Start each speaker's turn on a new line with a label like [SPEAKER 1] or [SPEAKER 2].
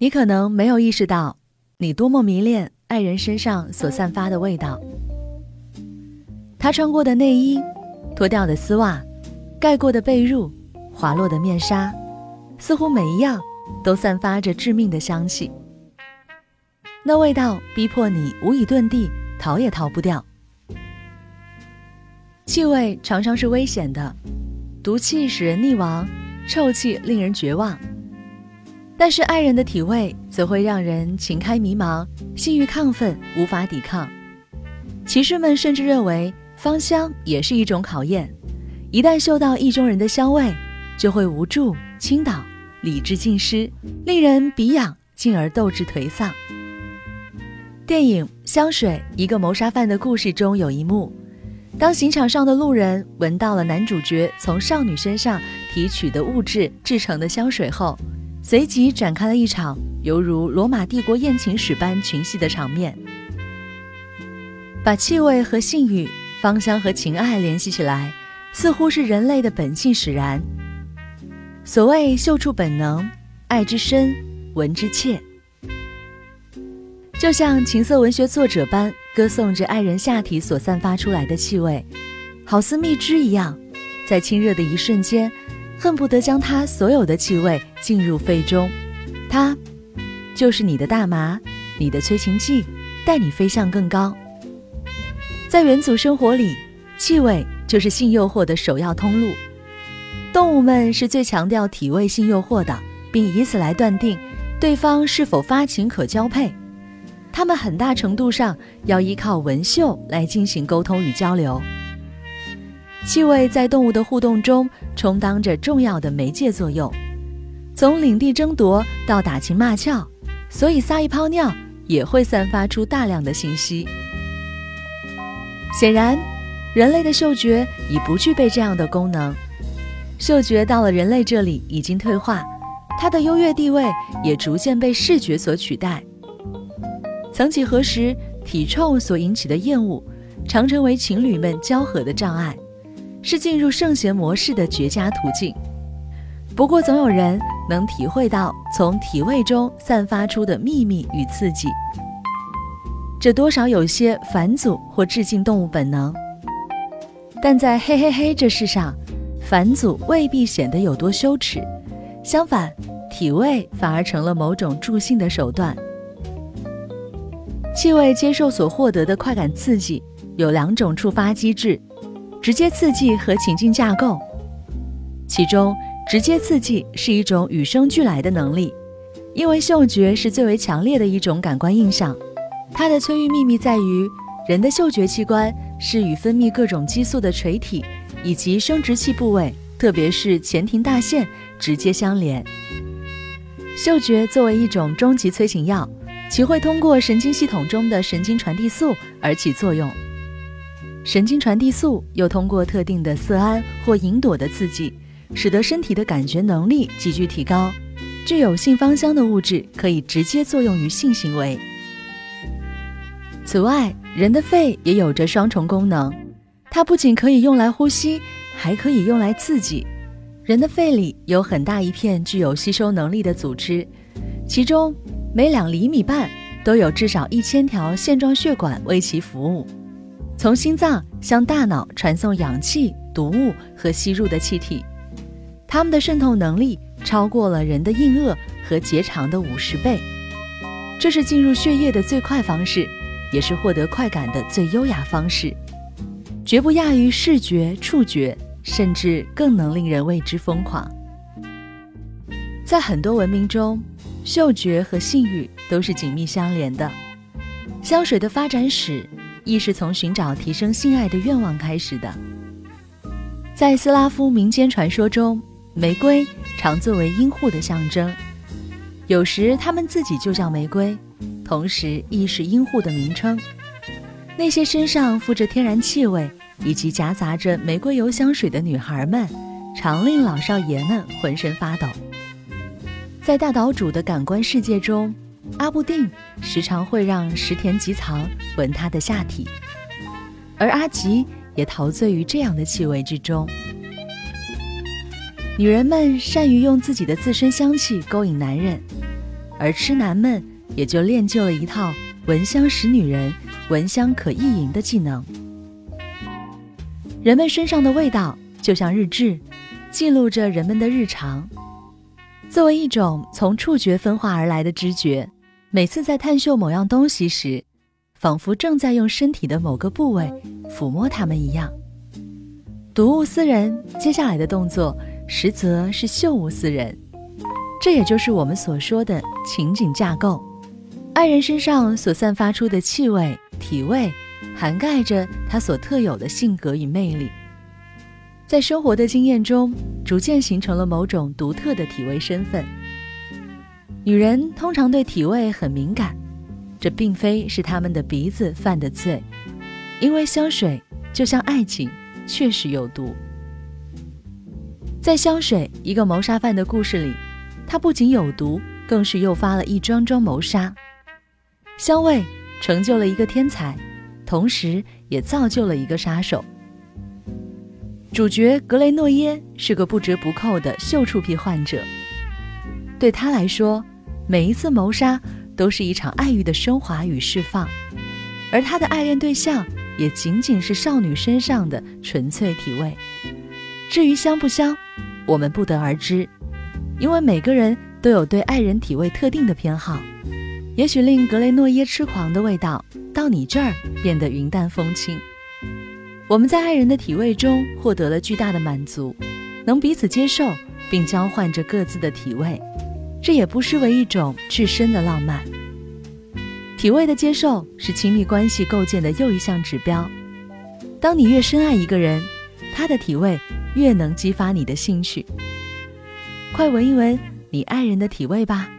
[SPEAKER 1] 你可能没有意识到，你多么迷恋爱人身上所散发的味道。他穿过的内衣、脱掉的丝袜、盖过的被褥、滑落的面纱，似乎每一样都散发着致命的香气。那味道逼迫你无以遁地，逃也逃不掉。气味常常是危险的，毒气使人溺亡，臭气令人绝望。但是爱人的体味则会让人情开迷茫，性欲亢奋，无法抵抗。骑士们甚至认为芳香也是一种考验，一旦嗅到意中人的香味，就会无助倾倒，理智尽失，令人鼻痒，进而斗志颓丧。电影《香水：一个谋杀犯的故事》中有一幕，当刑场上的路人闻到了男主角从少女身上提取的物质制成的香水后。随即展开了一场犹如罗马帝国艳情史般群戏的场面，把气味和性欲、芳香和情爱联系起来，似乎是人类的本性使然。所谓嗅触本能，爱之深，闻之切，就像情色文学作者般歌颂着爱人下体所散发出来的气味，好似蜜汁一样，在亲热的一瞬间。恨不得将他所有的气味进入肺中，它就是你的大麻，你的催情剂，带你飞向更高。在元祖生活里，气味就是性诱惑的首要通路。动物们是最强调体味性诱惑的，并以此来断定对方是否发情可交配。它们很大程度上要依靠闻嗅来进行沟通与交流。气味在动物的互动中充当着重要的媒介作用，从领地争夺到打情骂俏，所以撒一泡尿也会散发出大量的信息。显然，人类的嗅觉已不具备这样的功能，嗅觉到了人类这里已经退化，它的优越地位也逐渐被视觉所取代。曾几何时，体臭所引起的厌恶，常成为情侣们交合的障碍。是进入圣贤模式的绝佳途径。不过，总有人能体会到从体味中散发出的秘密与刺激，这多少有些返祖或致敬动物本能。但在嘿嘿嘿这世上，返祖未必显得有多羞耻，相反，体味反而成了某种助兴的手段。气味接受所获得的快感刺激有两种触发机制。直接刺激和情境架构，其中直接刺激是一种与生俱来的能力，因为嗅觉是最为强烈的一种感官印象。它的催欲秘密在于，人的嗅觉器官是与分泌各种激素的垂体以及生殖器部位，特别是前庭大腺直接相连。嗅觉作为一种终极催情药，其会通过神经系统中的神经传递素而起作用。神经传递素又通过特定的色胺或吲哚的刺激，使得身体的感觉能力急剧提高。具有性芳香的物质可以直接作用于性行为。此外，人的肺也有着双重功能，它不仅可以用来呼吸，还可以用来刺激。人的肺里有很大一片具有吸收能力的组织，其中每两厘米半都有至少一千条线状血管为其服务。从心脏向大脑传送氧气、毒物和吸入的气体，它们的渗透能力超过了人的硬腭和结肠的五十倍。这是进入血液的最快方式，也是获得快感的最优雅方式，绝不亚于视觉、触觉，甚至更能令人为之疯狂。在很多文明中，嗅觉和性欲都是紧密相连的。香水的发展史。亦是从寻找提升性爱的愿望开始的。在斯拉夫民间传说中，玫瑰常作为阴户的象征，有时它们自己就叫玫瑰，同时亦是阴户的名称。那些身上附着天然气味以及夹杂着玫瑰油香水的女孩们，常令老少爷们浑身发抖。在大岛主的感官世界中。阿布定时常会让石田吉藏闻他的下体，而阿吉也陶醉于这样的气味之中。女人们善于用自己的自身香气勾引男人，而痴男们也就练就了一套闻香识女人、闻香可意淫的技能。人们身上的味道就像日志，记录着人们的日常。作为一种从触觉分化而来的知觉，每次在探嗅某样东西时，仿佛正在用身体的某个部位抚摸它们一样。睹物思人，接下来的动作实则是嗅物思人，这也就是我们所说的情景架构。爱人身上所散发出的气味、体味。涵盖着他所特有的性格与魅力，在生活的经验中，逐渐形成了某种独特的体味身份。女人通常对体味很敏感，这并非是她们的鼻子犯的罪，因为香水就像爱情，确实有毒。在香水一个谋杀犯的故事里，它不仅有毒，更是诱发了一桩桩谋杀。香味成就了一个天才。同时，也造就了一个杀手。主角格雷诺耶是个不折不扣的嗅触癖患者。对他来说，每一次谋杀都是一场爱欲的升华与释放，而他的爱恋对象也仅仅是少女身上的纯粹体味。至于香不香，我们不得而知，因为每个人都有对爱人体味特定的偏好。也许令格雷诺耶痴狂的味道。到你这儿变得云淡风轻。我们在爱人的体味中获得了巨大的满足，能彼此接受并交换着各自的体味，这也不失为一种至深的浪漫。体味的接受是亲密关系构建的又一项指标。当你越深爱一个人，他的体味越能激发你的兴趣。快闻一闻你爱人的体味吧。